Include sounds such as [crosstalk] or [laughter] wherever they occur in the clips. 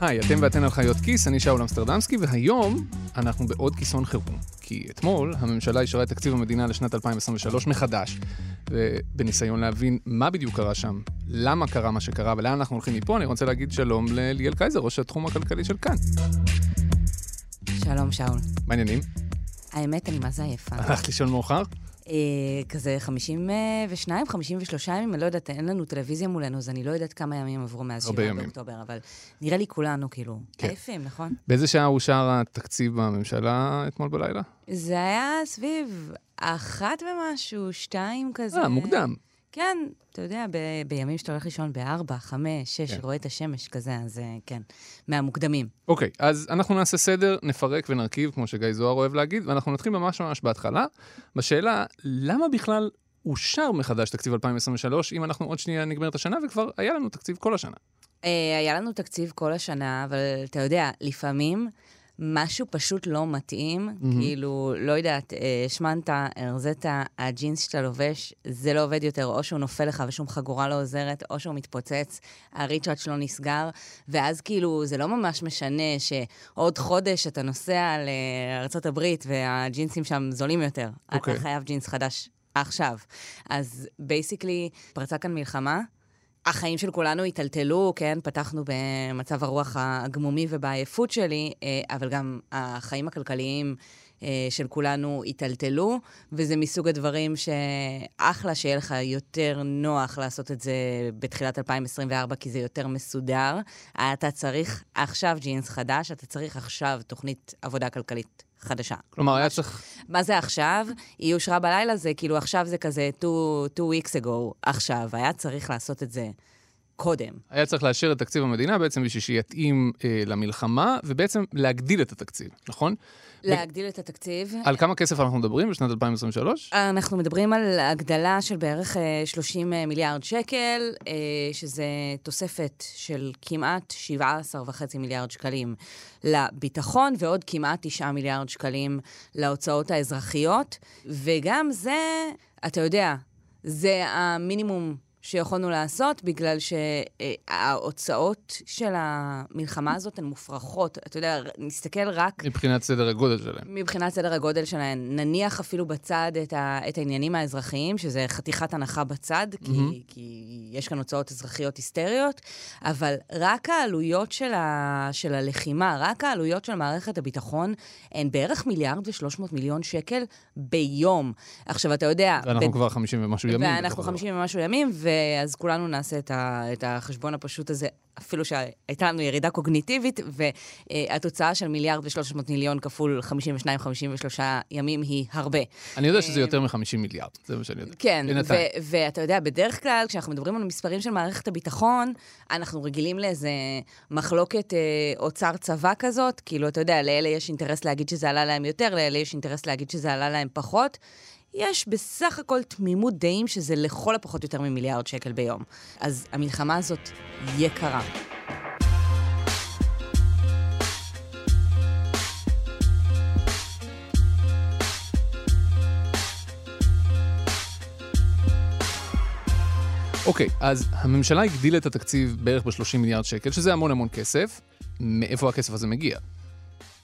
היי, אתם ואתן על חיות כיס, אני שאול אמסטרדמסקי, והיום אנחנו בעוד כיסון חירום. כי אתמול הממשלה אישרה את תקציב המדינה לשנת 2023 מחדש, ובניסיון להבין מה בדיוק קרה שם, למה קרה מה שקרה ולאן אנחנו הולכים מפה, אני רוצה להגיד שלום לליאל קייזר, ראש התחום הכלכלי של כאן. שלום, שאול. מה העניינים? האמת, אני מה זה עייפה. הלכת לישון מאוחר? אה, כזה 52, 53 ימים, אני לא יודעת, אין לנו טלוויזיה מולנו, אז אני לא יודעת כמה ימים עברו מאז הרבה 7 ימים. באוקטובר, אבל נראה לי כולנו, כאילו, כן. עייפים, נכון? באיזה שעה אושר התקציב בממשלה אתמול בלילה? זה היה סביב אחת ומשהו, שתיים כזה. אה, מוקדם. כן, אתה יודע, ב- בימים שאתה הולך לישון בארבע, חמש, שש, כן. רואה את השמש כזה, אז אה, כן, מהמוקדמים. אוקיי, אז אנחנו נעשה סדר, נפרק ונרכיב, כמו שגיא זוהר אוהב להגיד, ואנחנו נתחיל ממש ממש בהתחלה, בשאלה, למה בכלל אושר מחדש תקציב 2023, אם אנחנו עוד שנייה נגמר את השנה, וכבר היה לנו תקציב כל השנה. אה, היה לנו תקציב כל השנה, אבל אתה יודע, לפעמים משהו פשוט לא מתאים, מהמם. כאילו, לא יודעת, אה, השמנת, הרזית, הג'ינס שאתה לובש, זה לא עובד יותר, או שהוא נופל לך ושום חגורה לא עוזרת, או שהוא מתפוצץ, הריצ'רץ' שלו נסגר, ואז כאילו, זה לא ממש משנה שעוד חודש אתה נוסע לארה"ב והג'ינסים שם זולים יותר. אוקיי. אתה חייב ג'ינס חדש עכשיו. אז basically, פרצה כאן מלחמה. החיים של כולנו היטלטלו, כן? פתחנו במצב הרוח הגמומי ובעייפות שלי, אה, אבל גם החיים הכלכליים אה, של כולנו היטלטלו, וזה מסוג הדברים שאחלה שיהיה לך יותר נוח לעשות את זה בתחילת 2024, כי זה יותר מסודר. אתה צריך עכשיו ג'ינס חדש, אתה צריך עכשיו תוכנית עבודה כלכלית חדשה. כלומר, היה צריך... מה זה עכשיו? היא אושרה בלילה, זה כאילו עכשיו זה כזה two, two weeks ago עכשיו. היה צריך לעשות את זה קודם. היה צריך לאשר את תקציב המדינה בעצם בשביל שיתאים אה, למלחמה, ובעצם להגדיל את התקציב, נכון? להגדיל את התקציב. על כמה כסף אנחנו מדברים בשנת 2023? אנחנו מדברים על הגדלה של בערך אה, 30 מיליארד שקל, אה, שזה תוספת של כמעט 17.5 מיליארד שקלים לביטחון, ועוד כמעט 9 מיליארד שקלים להוצאות האזרחיות. וגם זה, אתה יודע, זה המינימום שיכולנו לעשות, בגלל שההוצאות של המלחמה הזאת הן מופרכות. אתה יודע, נסתכל רק מבחינת סדר הגודל שלהם. מבחינת סדר הגודל שלהן, נניח אפילו בצד את, ה, את העניינים האזרחיים, שזה חתיכת הנחה בצד, כי, מהמם. כי יש כאן הוצאות אזרחיות היסטריות, אבל רק העלויות של, ה, של הלחימה, רק העלויות של מערכת הביטחון, הן בערך מיליארד ושלוש מאות מיליון שקל ביום. עכשיו, אתה יודע... ואנחנו ב- כבר 50 ומשהו ימים. ואנחנו בתוך 50 ומשהו ימים, ואז כולנו נעשה את, ה, את החשבון הפשוט הזה, אפילו שהייתה לנו ירידה קוגניטיבית, והתוצאה של מיליארד ושלוש מאות מיליון כפול 52-53 ימים היא הרבה. אני יודע שזה יותר מ-50 מיליארד, זה מה שאני יודע. כן, ואתה יודע, בדרך כלל, כשאנחנו מדברים על מספרים של מערכת הביטחון, אנחנו רגילים לאיזה מחלוקת אה, אוצר צבא כזאת, כאילו, אתה יודע, לאלה יש אינטרס להגיד שזה עלה להם יותר, לאלה יש אינטרס להגיד שזה עלה להם פחות. יש בסך הכל תמימות דעים שזה לכל הפחות יותר ממיליארד שקל ביום. אז המלחמה הזאת יקרה. אוקיי, אז הממשלה הגדילה את התקציב בערך ב-30 מיליארד שקל, שזה המון המון כסף. מאיפה הכסף הזה מגיע?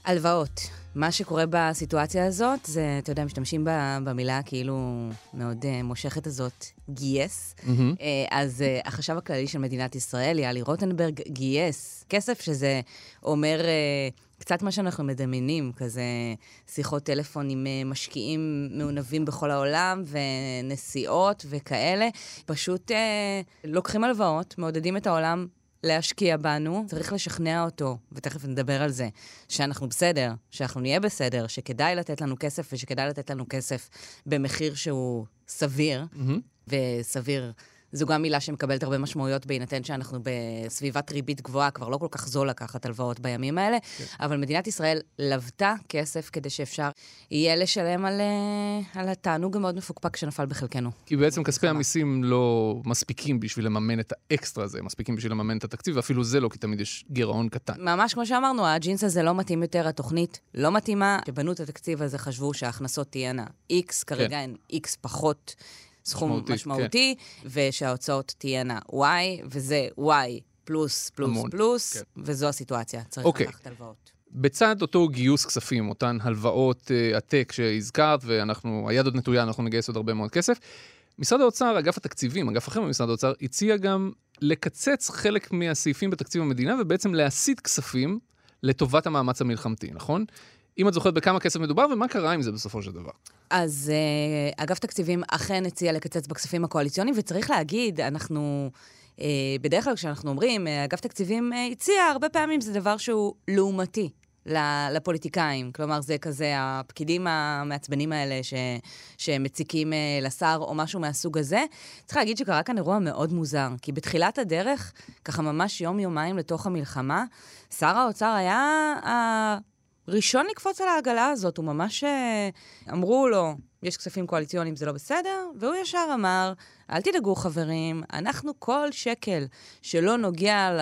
הלוואות. מה שקורה בסיטואציה הזאת, זה, אתה יודע, משתמשים במילה כאילו מאוד uh, מושכת הזאת, גייס. Uh, אז uh, החשב הכללי של מדינת ישראל, יאלי רוטנברג, גייס כסף, שזה אומר קצת מה שאנחנו מדמיינים, כזה שיחות טלפון עם משקיעים מעונבים בכל העולם, ונסיעות וכאלה. פשוט לוקחים הלוואות, מעודדים את העולם להשקיע בנו, צריך לשכנע אותו, ותכף נדבר על זה, שאנחנו בסדר, שאנחנו נהיה בסדר, שכדאי לתת לנו כסף ושכדאי לתת לנו כסף במחיר שהוא סביר, מהמם. וסביר זו גם מילה שמקבלת הרבה משמעויות בהינתן שאנחנו בסביבת ריבית גבוהה, כבר לא כל כך זול לקחת הלוואות בימים האלה, כן. אבל מדינת ישראל לוותה כסף כדי שאפשר יהיה לשלם על, אה, על התענוג המאוד מפוקפק שנפל בחלקנו. כי בעצם כספי המיסים לא מספיקים בשביל לממן את האקסטרה הזה, מספיקים בשביל לממן את התקציב, ואפילו זה לא, כי תמיד יש גירעון קטן. ממש כמו שאמרנו, הג'ינס הזה לא מתאים יותר, התוכנית לא מתאימה. כשבנו את התקציב הזה חשבו שההכנסות תהיינה X, כרגע כן. הן X פחות סכום משמעותי, משמעותי כן. ושההוצאות תהיינה Y, וזה Y פלוס, פלוס, המון, פלוס, כן. וזו הסיטואציה, צריך אוקיי. לקחת הלוואות. בצד אותו גיוס כספים, אותן הלוואות uh, עתק שהזכרת, ואנחנו, היד עוד נטויה, אנחנו נגייס עוד הרבה מאוד כסף, משרד האוצר, אגף התקציבים, אגף אחר במשרד האוצר, הציע גם לקצץ חלק מהסעיפים בתקציב המדינה ובעצם להסיט כספים לטובת המאמץ המלחמתי, נכון? אם את זוכרת בכמה כסף מדובר ומה קרה עם זה בסופו של דבר. אז uh, אגף תקציבים אכן הציע לקצץ בכספים הקואליציוניים, וצריך להגיד, אנחנו... Uh, בדרך כלל כשאנחנו אומרים, uh, אגף תקציבים הציע, הרבה פעמים זה דבר שהוא לעומתי. לפוליטיקאים. כלומר, זה כזה הפקידים המעצבנים האלה ש, שמציקים לשר או משהו מהסוג הזה. צריך להגיד שקרה כאן אירוע מאוד מוזר, כי בתחילת הדרך, ככה ממש יום-יומיים לתוך המלחמה, שר האוצר היה ראשון לקפוץ על העגלה הזאת, הוא ממש... אה, אמרו לו, יש כספים קואליציוניים, זה לא בסדר, והוא ישר אמר, אל תדאגו חברים, אנחנו כל שקל שלא נוגע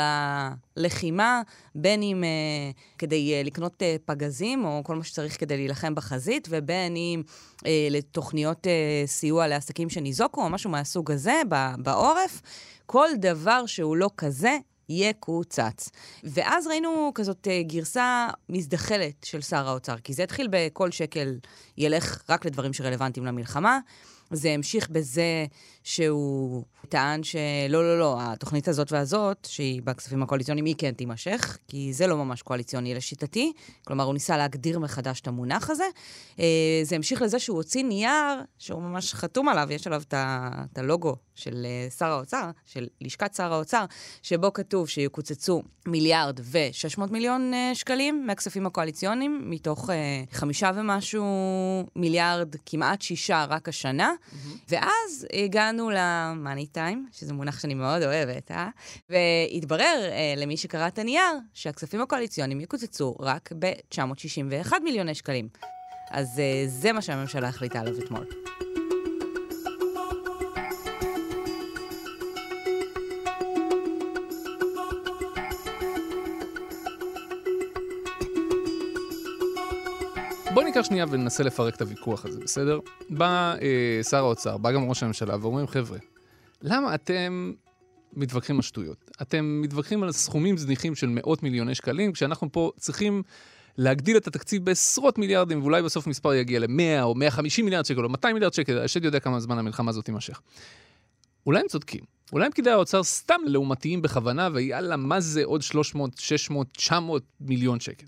ללחימה, בין אם uh, כדי uh, לקנות uh, פגזים או כל מה שצריך כדי להילחם בחזית, ובין אם uh, לתוכניות uh, סיוע לעסקים שניזוקו או משהו מהסוג הזה בעורף, כל דבר שהוא לא כזה, יקוצץ. ואז ראינו כזאת אה, גרסה מזדחלת של שר האוצר, כי זה התחיל בכל שקל ילך רק לדברים שרלוונטיים למלחמה. זה המשיך בזה שהוא טען שלא, לא, לא, התוכנית הזאת והזאת, שהיא בכספים הקואליציוניים, היא כן תימשך, כי זה לא ממש קואליציוני לשיטתי. כלומר, הוא ניסה להגדיר מחדש את המונח הזה. אה, זה המשיך לזה שהוא הוציא נייר, שהוא ממש חתום עליו, יש עליו את הלוגו של אה, שר האוצר, של לשכת שר האוצר, שבו כתוב שיקוצצו מיליארד ו-600 מיליון uh, שקלים מהכספים הקואליציוניים, מתוך חמישה ומשהו מיליארד, כמעט שישה רק השנה. Mm-hmm. ואז הגענו למאני טיים, שזה מונח שאני מאוד אוהבת, אה? והתברר uh, למי שקרא את הנייר, שהכספים הקואליציוניים יקוצצו רק ב-961 מיליוני שקלים. אז uh, זה מה שהממשלה החליטה עליו אתמול. בוא ניקח שנייה וננסה לפרק את הוויכוח הזה, בסדר? בא אה, שר האוצר, בא גם ראש הממשלה, ואומרים, חבר'ה, למה אתם מתווכחים על שטויות? אתם מתווכחים על סכומים זניחים של מאות מיליוני שקלים, כשאנחנו פה צריכים להגדיל את התקציב בעשרות מיליארדים, ואולי בסוף מספר יגיע ל-100 או 150 מיליארד שקל או 200 מיליארד שקל, השד יודע כמה זמן המלחמה הזאת תימשך. אולי הם צודקים. אולי פקידי האוצר סתם לעומתיים בכוונה, ויאללה, מה זה עוד 300, 600, 900 מיליון שקל?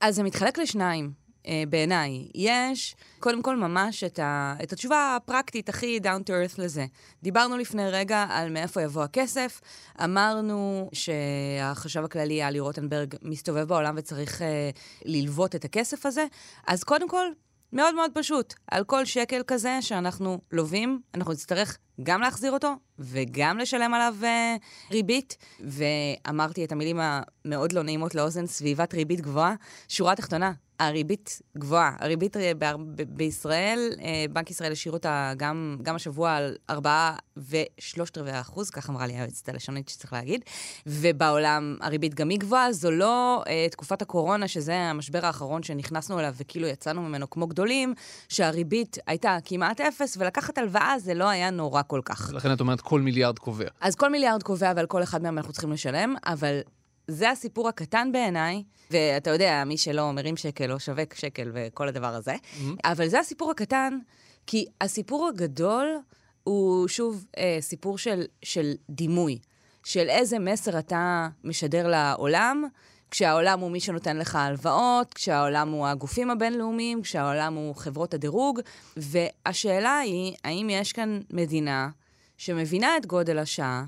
אז זה מתחלק לשניים. אה, בעיניי. יש, קודם כל, ממש את, ה, את התשובה הפרקטית הכי down to earth לזה. דיברנו לפני רגע על מאיפה יבוא הכסף. אמרנו שהחשב הכללי, אלי רוטנברג, מסתובב בעולם וצריך אה, ללוות את הכסף הזה. אז קודם כל, מאוד מאוד פשוט. על כל שקל כזה שאנחנו לווים, אנחנו נצטרך גם להחזיר אותו וגם לשלם עליו uh, ריבית. ואמרתי את המילים המאוד לא נעימות לאוזן, סביבת ריבית גבוהה. שורה תחתונה, הריבית גבוהה. הריבית ב- ב- בישראל, אה, בנק ישראל השאיר אותה גם, גם השבוע על 4 ושלושת רבעי האחוז, כך אמרה לי היועצת הלשונית שצריך להגיד, ובעולם הריבית גם היא גבוהה. זו לא אה, תקופת הקורונה, שזה המשבר האחרון שנכנסנו אליו וכאילו יצאנו ממנו כמו גדולים, שהריבית הייתה כמעט אפס, ולקחת הלוואה זה לא היה נורא כל כך. לכן את אומרת כל מיליארד קובע. אז כל מיליארד קובע, ועל כל אחד מהם אנחנו צריכים לשלם, אבל זה הסיפור הקטן בעיניי, ואתה יודע, מי שלא מרים שקל או שווק שקל וכל הדבר הזה, mm-hmm. אבל זה הסיפור הקטן, כי הסיפור הגדול הוא שוב אה, סיפור של, של דימוי, של איזה מסר אתה משדר לעולם, כשהעולם הוא מי שנותן לך הלוואות, כשהעולם הוא הגופים הבינלאומיים, כשהעולם הוא חברות הדירוג, והשאלה היא, האם יש כאן מדינה שמבינה את גודל השעה,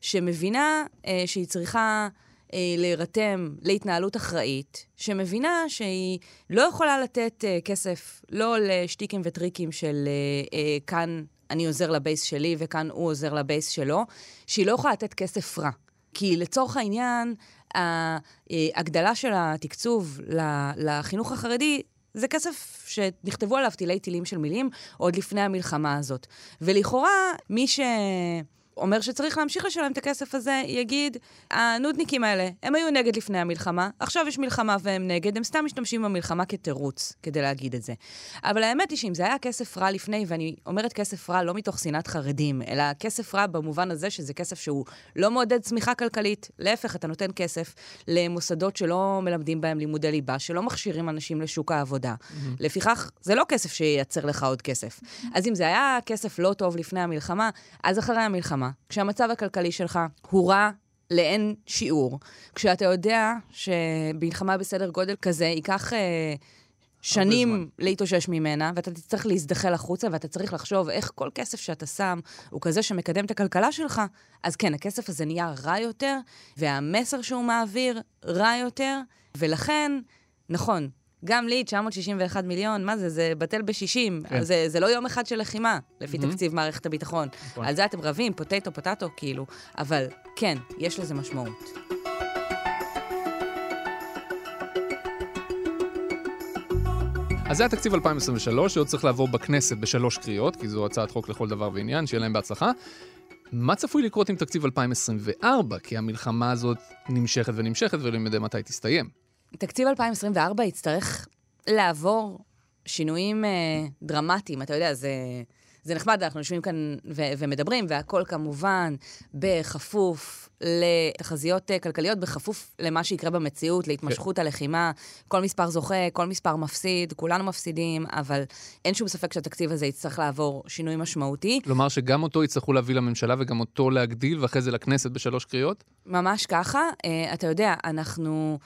שמבינה אה, שהיא צריכה להירתם להתנהלות אחראית, שמבינה שהיא לא יכולה לתת אה, כסף לא לשטיקים וטריקים של אה, אה, כאן אני עוזר לבייס שלי וכאן הוא עוזר לבייס שלו, שהיא לא יכולה לתת כסף רע. כי לצורך העניין, ההגדלה של התקצוב לחינוך החרדי זה כסף שנכתבו עליו תילי תילים של מילים עוד לפני המלחמה הזאת. ולכאורה, מי ש... אומר שצריך להמשיך לשלם את הכסף הזה, יגיד, הנודניקים האלה, הם היו נגד לפני המלחמה, עכשיו יש מלחמה והם נגד, הם סתם משתמשים במלחמה כתירוץ כדי להגיד את זה. אבל האמת היא שאם זה היה כסף רע לפני, ואני אומרת כסף רע לא מתוך שנאת חרדים, אלא כסף רע במובן הזה שזה כסף שהוא לא מעודד צמיחה כלכלית, להפך, אתה נותן כסף למוסדות שלא מלמדים בהם לימודי ליבה, שלא מכשירים אנשים לשוק העבודה. Mm-hmm. לפיכך, זה לא כסף שייצר לך עוד כסף. אז אם זה היה כסף לא טוב לפני המלחמה, אז אחרי המלחמה, מלחמה, כשהמצב הכלכלי שלך הוא רע לאין שיעור, כשאתה יודע שמלחמה בסדר גודל כזה ייקח... אה, שנים להתאושש ממנה, ואתה תצטרך להזדחל החוצה, ואתה צריך לחשוב איך כל כסף שאתה שם הוא כזה שמקדם את הכלכלה שלך, אז כן, הכסף הזה נהיה רע יותר, והמסר שהוא מעביר רע יותר, ולכן, נכון, גם לי, 961 מיליון, מה זה? זה בטל ב-60. כן. זה, זה לא יום אחד של לחימה, לפי mm-hmm. תקציב מערכת הביטחון. נכון. על זה אתם רבים, פוטטו, פוטטו, כאילו. אבל כן, יש לזה משמעות. אז זה התקציב 2023, שעוד צריך לעבור בכנסת בשלוש קריאות, כי זו הצעת חוק לכל דבר ועניין, שיהיה להם בהצלחה. מה צפוי לקרות עם תקציב 2024? כי המלחמה הזאת נמשכת ונמשכת, ולא יודע מתי תסתיים. תקציב 2024 יצטרך לעבור שינויים אה, דרמטיים. אתה יודע, זה, זה נחמד, אנחנו יושבים כאן ו- ומדברים, והכל כמובן בכפוף לתחזיות אה, כלכליות, בכפוף למה שיקרה במציאות, להתמשכות כן. הלחימה. כל מספר זוכה, כל מספר מפסיד, כולנו מפסידים, אבל אין שום ספק שהתקציב הזה יצטרך לעבור שינוי משמעותי. כלומר שגם אותו יצטרכו להביא לממשלה וגם אותו להגדיל, ואחרי זה לכנסת בשלוש קריאות? ממש ככה. Uh, אתה יודע, אנחנו...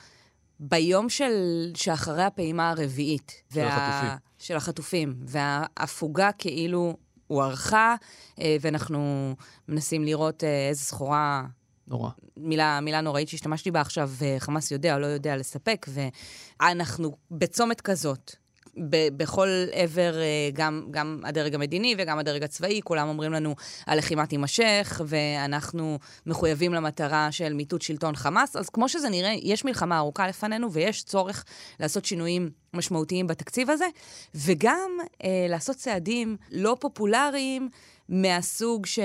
ביום של, שאחרי הפעימה הרביעית. של וה... החטופים. של החטופים. וההפוגה כאילו הוארכה, אה, ואנחנו מנסים לראות אה, איזה סחורה... נורא. מילה, מילה נוראית שהשתמשתי בה עכשיו, חמאס יודע או לא יודע לספק, ואנחנו בצומת כזאת, ב- בכל עבר, אה, גם, גם הדרג המדיני וגם הדרג הצבאי, כולם אומרים לנו, הלחימה תימשך, ואנחנו מחויבים למטרה של מיטוט שלטון חמאס. אז כמו שזה נראה, יש מלחמה ארוכה לפנינו, ויש צורך לעשות שינויים משמעותיים בתקציב הזה, וגם אה, לעשות צעדים לא פופולריים. מהסוג ש...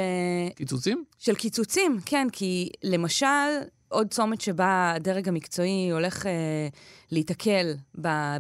קיצוצים? של קיצוצים, כן, כי למשל, עוד צומת שבה הדרג המקצועי הולך אה, להיתקל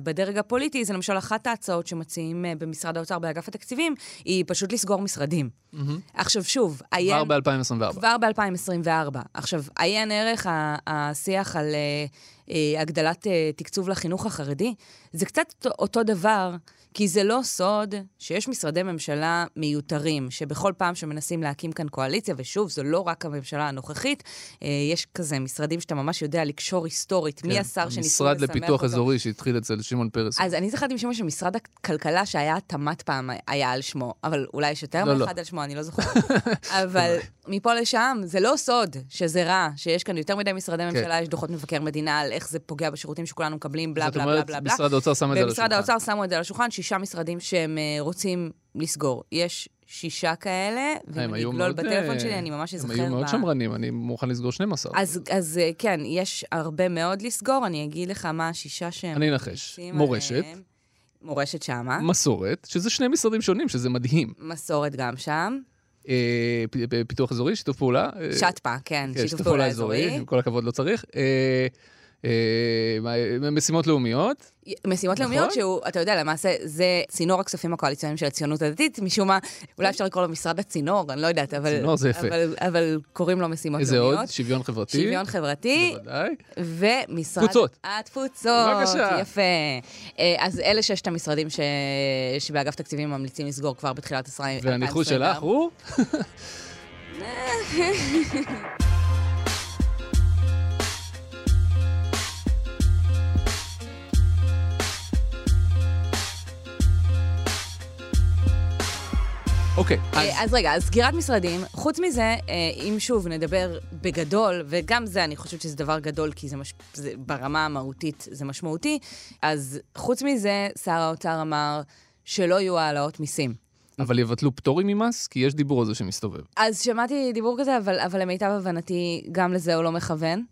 בדרג הפוליטי, זה למשל אחת ההצעות שמציעים אה, במשרד האוצר באגף התקציבים, היא פשוט לסגור משרדים. Mm-hmm. עכשיו שוב, עיין... כבר ב-2024. כבר ב-2024. עכשיו, עיין ערך השיח על אה, אה, הגדלת אה, תקצוב לחינוך החרדי, זה קצת אותו דבר. כי זה לא סוד שיש משרדי ממשלה מיותרים, שבכל פעם שמנסים להקים כאן קואליציה, ושוב, זו לא רק הממשלה הנוכחית, אה, יש כזה משרדים שאתה ממש יודע לקשור היסטורית, כן, מי השר שניסו לסמך אותו. המשרד לפיתוח אזורי שהתחיל אצל שמעון פרס. אז אני זכרתי משום שמשרד הכלכלה שהיה תמ"ת פעם היה על שמו, אבל אולי יש יותר לא, לא. מאחד לא. על שמו, אני לא זוכרת. [laughs] אבל מפה לשם, זה לא סוד שזה רע, שיש כאן יותר מדי משרדי כן. ממשלה, יש דוחות מבקר מדינה על איך זה פוגע בשירותים שכולנו מקבלים, בלה בלה בלה בלה. משרד האוצר שם את זה על השולחן. שישה משרדים שהם uh, רוצים לסגור. יש שישה כאלה, ואם אני אגלול בטלפון שלי, אני ממש אזכר... הם היו מאוד שמרנים, אני מוכן לסגור 12. אז, אה, כן, יש הרבה מאוד לסגור, אני אגיד לך מה השישה שהם... אני אנחש. מורשת. מורשת שמה. מסורת, שזה שני משרדים שונים, שזה מדהים. מסורת גם שם. אה, פיתוח אזורי, שיתוף פעולה. שטפה, כן, כן שיתוף פעולה אזורי. עם כל הכבוד, לא צריך. אה, משימות לאומיות. משימות נכון? לאומיות שהוא, אתה יודע, למעשה זה צינור הכספים הקואליציוניים של הציונות הדתית, משום מה, אולי אפשר לקרוא לו משרד הצינור, אני לא יודעת, אבל... צינור זה יפה. אבל, אבל קוראים לו משימות איזה לאומיות. איזה עוד? שוויון חברתי. שוויון חברתי. בוודאי. ומשרד... תפוצות. התפוצות. בבקשה. יפה. אה, אז אלה ששת המשרדים ש... שבאגף תקציבים ממליצים לסגור כבר בתחילת 2024. והניחוש שלך [laughs] הוא? [laughs] אוקיי. Okay, אז... אז רגע, אז סגירת משרדים, חוץ מזה, אה, אם שוב נדבר בגדול, וגם זה, אני חושבת שזה דבר גדול, כי זה, מש... זה ברמה המהותית זה משמעותי, אז חוץ מזה, שר האוצר אמר שלא יהיו העלאות מיסים. אבל יבטלו פטורים ממס? כי יש דיבור על זה שמסתובב. אז שמעתי דיבור כזה, אבל, אבל למיטב הבנתי, גם לזה הוא לא מכוון.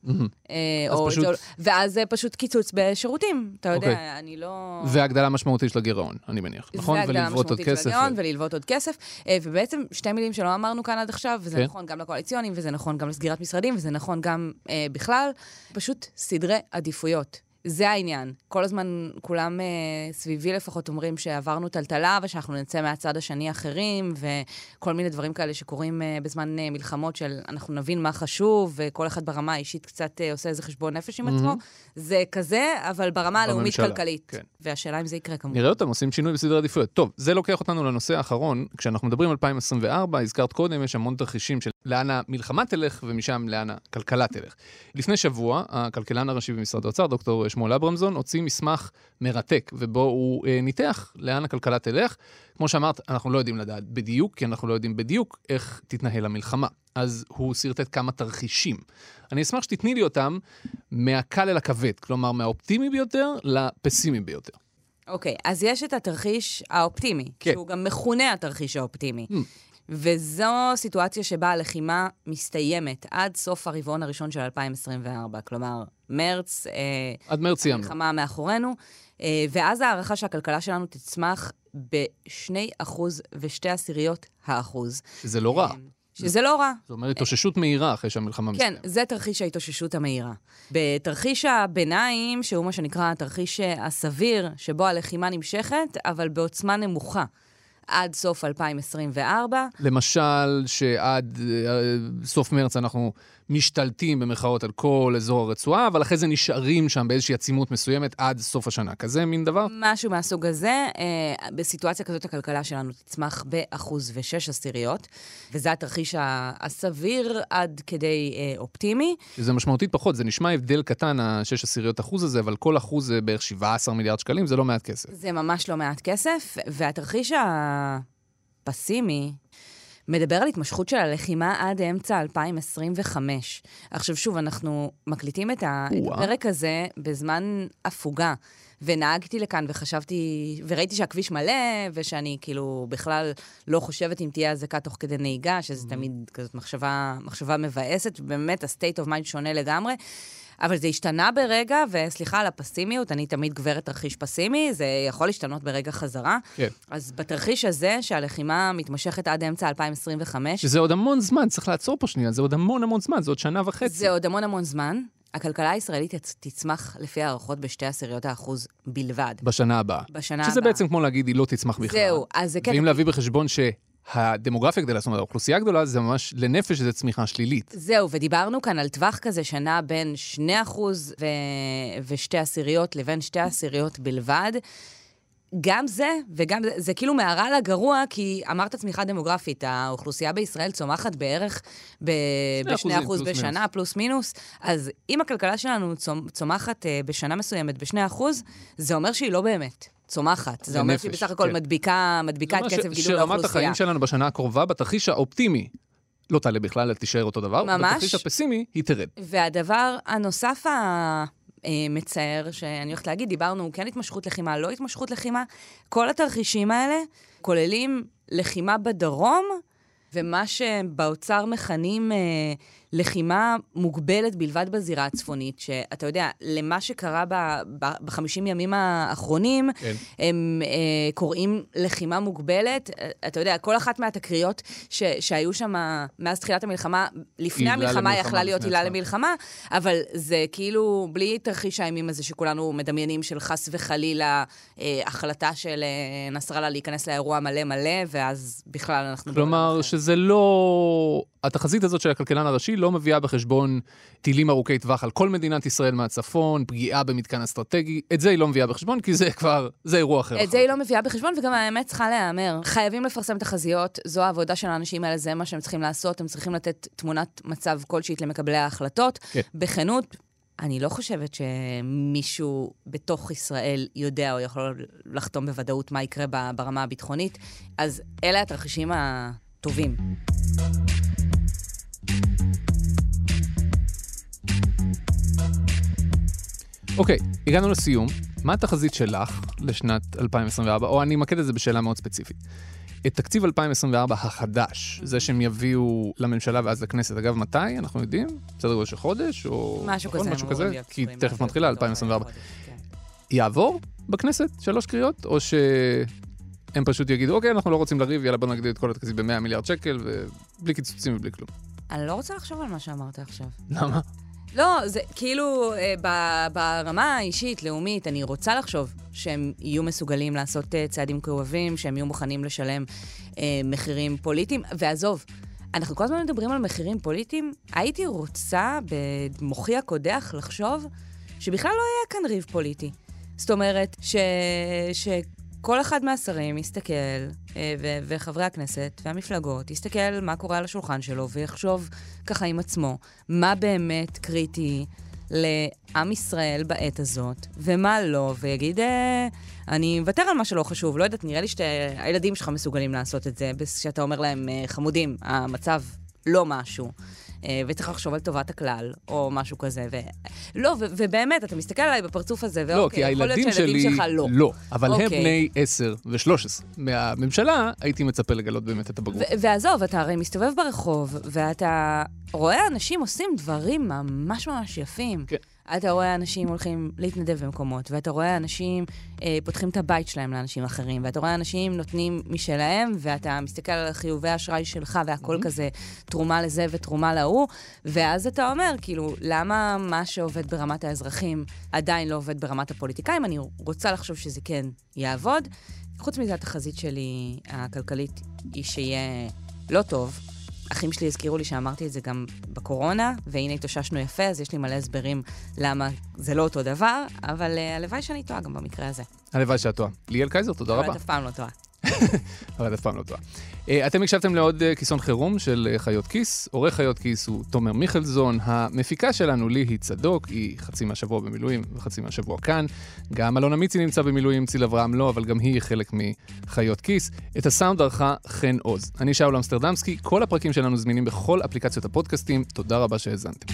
אה, אז או פשוט- זה- ואז זה פשוט קיצוץ בשירותים. אתה יודע, אוקיי. אני לא... והגדלה משמעותית של הגירעון, אני מניח, נכון? והגדלה וללוות עוד משמעותית כסף. של הגירעון וללוות עוד כסף. אה, ובעצם שתי מילים שלא אמרנו כאן עד עכשיו, וזה כן. נכון גם לקואליציונים, וזה נכון גם לסגירת משרדים, וזה נכון גם אה, בכלל, פשוט סדרי עדיפויות. זה העניין. כל הזמן כולם אה, סביבי לפחות אומרים שעברנו טלטלה ושאנחנו נצא מהצד השני אחרים, וכל מיני דברים כאלה שקורים אה, בזמן אה, מלחמות של אנחנו נבין מה חשוב, וכל אחד ברמה האישית קצת אה, עושה איזה חשבון נפש עם עצמו. זה כזה, אבל ברמה הלאומית בממשלה, כלכלית. כן. והשאלה אם זה יקרה כמובן. נראה אותם עושים שינוי בסדרי עדיפויות. טוב, זה לוקח אותנו לנושא האחרון. כשאנחנו מדברים על 2024, הזכרת קודם, יש המון תרחישים של לאן המלחמה תלך ומשם לאן הכלכלה תלך. לפני שבוע, הכלכלן הראשי במשרד האוצר, דוקטור שמואל אברמזון, הוציא מסמך מרתק, ובו הוא אה, ניתח לאן הכלכלה תלך. כמו שאמרת, אנחנו לא יודעים לדעת בדיוק, כי אנחנו לא יודעים בדיוק איך תתנהל המלחמה. אז הוא שרטט כמה תרחישים. אני אשמח שתתני לי אותם מהקל אל הכבד, כלומר, מהאופטימי ביותר לפסימי ביותר. אוקיי, אז יש את התרחיש האופטימי, כן. כן. שהוא גם מכונה התרחיש האופטימי. Mm. וזו סיטואציה שבה הלחימה מסתיימת עד סוף הרבעון הראשון של 2024. כלומר, מרץ, אה, עד מרץ סיימנו. המלחמה מאחורינו, אה, ואז ההערכה שהכלכלה שלנו תצמח ב-2% ושתי עשיריות האחוז. שזה לא רע. אה, שזה לא רע. זאת אומרת, התאוששות מהירה אחרי שהמלחמה כן, מסתיימת. זה תרחיש ההתאוששות המהירה. בתרחיש הביניים, שהוא מה שנקרא התרחיש הסביר, שבו הלחימה נמשכת, אבל בעוצמה נמוכה, עד סוף 2024, למשל, שעד סוף מרץ אנחנו משתלטים במרכאות על כל אזור הרצועה, אבל אחרי זה נשארים שם באיזושהי עצימות מסוימת עד סוף השנה. כזה מין דבר? משהו מהסוג הזה. אה, בסיטואציה כזאת הכלכלה שלנו תצמח באחוז ושש עשיריות, וזה התרחיש הסביר עד כדי אה, אופטימי. שזה משמעותית פחות, זה נשמע הבדל קטן, ה-6 עשיריות אחוז הזה, אבל כל אחוז זה בערך 17 מיליארד שקלים, זה לא מעט כסף. זה ממש לא מעט כסף, והתרחיש הפסימי מדבר על התמשכות של הלחימה עד אמצע 2025. עכשיו שוב, אנחנו מקליטים את. הפרק הזה בזמן הפוגה. ונהגתי לכאן וחשבתי, וראיתי שהכביש מלא, ושאני כאילו בכלל לא חושבת אם תהיה אזעקה תוך כדי נהיגה, שזה תמיד כזאת מחשבה, מחשבה מבאסת, ובאמת ה-state of mind שונה לגמרי. אבל זה השתנה ברגע, וסליחה על הפסימיות, אני תמיד גברת תרחיש פסימי, זה יכול להשתנות ברגע חזרה. כן. אז בתרחיש הזה, שהלחימה מתמשכת עד אמצע 2025, שזה עוד המון זמן, צריך לעצור פה שנייה, זה עוד המון המון זמן, זה עוד שנה וחצי. זה עוד המון המון זמן. הכלכלה הישראלית תצ- תצמח לפי הערכות בשתי עשיריות האחוז בלבד. בשנה הבאה. בשנה שזה הבאה. בעצם כמו להגיד, היא לא תצמח בכלל. זהו, אז זה כן... ואם להביא בחשבון שהדמוגרפיה גדלה, זאת אומרת, האוכלוסייה גדולה, זה ממש לנפש זה צמיחה שלילית. זהו, ודיברנו כאן על טווח כזה שנע בין 2% ו... ושתי עשיריות לבין שתי עשיריות בלבד. גם זה, וגם זה, זה כאילו מהרע לגרוע, כי אמרת צמיחה דמוגרפית, האוכלוסייה בישראל צומחת בערך ב- שני אחוזים, ב-2% פלוס בשנה, מינוס. פלוס מינוס, אז אם הכלכלה שלנו צומ- צומחת אה, בשנה מסוימת ב-2%, זה אומר שהיא לא באמת צומחת. זה אומר שהיא בסך הכל כן. מדביקה, מדביקה את קצב ש- גידול שרמת האוכלוסייה. החיים שלנו בשנה הקרובה, בתרחיש האופטימי, לא תעלה בכלל, תישאר אותו דבר. ממש. בתרחיש הפסימי, היא תרד. והדבר הנוסף המצער, שאני הולכת להגיד, דיברנו, כן התמשכות לחימה, לא התמשכות לחימה, כל התרחישים האלה כוללים לחימה בדרום, ומה שבאוצר מכנים אה, לחימה מוגבלת בלבד בזירה הצפונית, שאתה יודע, למה שקרה בחמישים ימים האחרונים, כן. הם אה, קוראים לחימה מוגבלת. אה, אתה יודע, כל אחת מהתקריות ש, שהיו שם מאז תחילת המלחמה, לפני המלחמה יכלה להיות עילה. למלחמה, אבל זה כאילו בלי תרחיש האימים הזה שכולנו מדמיינים של חס וחלילה אה, החלטה של אה, נסראללה להיכנס לאירוע מלא מלא, ואז בכלל אנחנו... בעולם כלומר. שזה לא... התחזית הזאת של הכלכלן הראשי לא מביאה בחשבון טילים ארוכי טווח על כל מדינת ישראל מהצפון, פגיעה במתקן אסטרטגי, את זה היא לא מביאה בחשבון, כי זה כבר, זה אירוע אחר. את זה היא לא מביאה בחשבון, וגם האמת צריכה להיאמר. חייבים לפרסם תחזיות, זו העבודה של האנשים האלה, זה מה שהם צריכים לעשות, הם צריכים לתת תמונת מצב כלשהי למקבלי ההחלטות. כן. בכנות, אני לא חושבת שמישהו בתוך ישראל יודע או יכול לחתום בוודאות מה יקרה ברמה הביטחונית, אז אלה התרחישים הטובים. אוקיי, הגענו לסיום. מה התחזית שלך לשנת 2024? או אני אמקד את זה בשאלה מאוד ספציפית. את תקציב 2024 החדש, זה שהם יביאו לממשלה ואז לכנסת. אגב, מתי? אנחנו יודעים? בסדר גודל של חודש? או... משהו נכון? כזה, משהו כזה? כי תכף מתחילה אותו 2024. בחודש, כן. יעבור בכנסת שלוש קריאות, או שהם פשוט יגידו, אוקיי, אנחנו לא רוצים לריב, יאללה, בוא נגדיל את כל התקציב ב-100 מיליארד שקל, ובלי קיצוצים ובלי כלום. אני לא רוצה לחשוב על מה שאמרת עכשיו. למה? לא, זה כאילו, אה, ב- ברמה האישית, לאומית, אני רוצה לחשוב שהם יהיו מסוגלים לעשות אה, צעדים כאובים, שהם יהיו מוכנים לשלם אה, מחירים פוליטיים. ועזוב, אנחנו כל הזמן מדברים על מחירים פוליטיים. הייתי רוצה, במוחי הקודח, לחשוב שבכלל לא היה כאן ריב פוליטי. זאת אומרת, ש... שכל אחד מהשרים יסתכל, אה, ו- וחברי הכנסת והמפלגות, יסתכל מה קורה על השולחן שלו ויחשוב ככה עם עצמו, מה באמת קריטי לעם ישראל בעת הזאת, ומה לא, ויגיד, אה, אני מוותר על מה שלא חשוב. לא יודעת, נראה לי שהילדים שלך מסוגלים לעשות את זה, כשאתה אומר להם, אה, חמודים, המצב לא משהו. אה, וצריך לחשוב על טובת הכלל, או משהו כזה. ו... לא, ו- ובאמת, אתה מסתכל עליי בפרצוף הזה, לא, ואוקיי, כי יכול להיות הילדים שהילדים שלי... שלך לא. לא, אבל הם אוקיי. בני 10 ו-13. מהממשלה הייתי מצפה לגלות באמת את הבגרות. ועזוב, אתה הרי מסתובב ברחוב, ואתה רואה אנשים עושים דברים ממש ממש יפים. כן. אתה רואה אנשים הולכים להתנדב במקומות, ואתה רואה אנשים אה, פותחים את הבית שלהם לאנשים אחרים, ואתה רואה אנשים נותנים משלהם, ואתה מסתכל על חיובי האשראי שלך, והכל Mhm. כזה תרומה לזה ותרומה להוא, ואז אתה אומר, כאילו, למה מה שעובד ברמת האזרחים עדיין לא עובד ברמת הפוליטיקאים? אני רוצה לחשוב שזה כן יעבוד. חוץ מזה, התחזית שלי, הכלכלית, היא שיהיה לא טוב. אחים שלי הזכירו לי שאמרתי את זה גם בקורונה, והנה התאוששנו יפה, אז יש לי מלא הסברים למה זה לא אותו דבר, אבל uh, הלוואי שאני טועה גם במקרה הזה. הלוואי שאת טועה. ליאל קייזר, תודה אבל רבה. את אף פעם לא טועה. אבל אף פעם לא טועה. אה, אתם הקשבתם לעוד אה, כיסון חירום של אה, חיות כיס. עורך חיות כיס הוא תומר מיכלזון. המפיקה שלנו, ליהי צדוק, היא חצי מהשבוע במילואים וחצי מהשבוע כאן. גם אלונה מיצי נמצא במילואים, ציל אברהם לא, אבל גם היא חלק מחיות כיס. את הסאונד ערכה חן עוז. אני שאול אמסטרדמסקי, כל הפרקים שלנו זמינים בכל אפליקציות הפודקאסטים. תודה רבה שהאזנתם.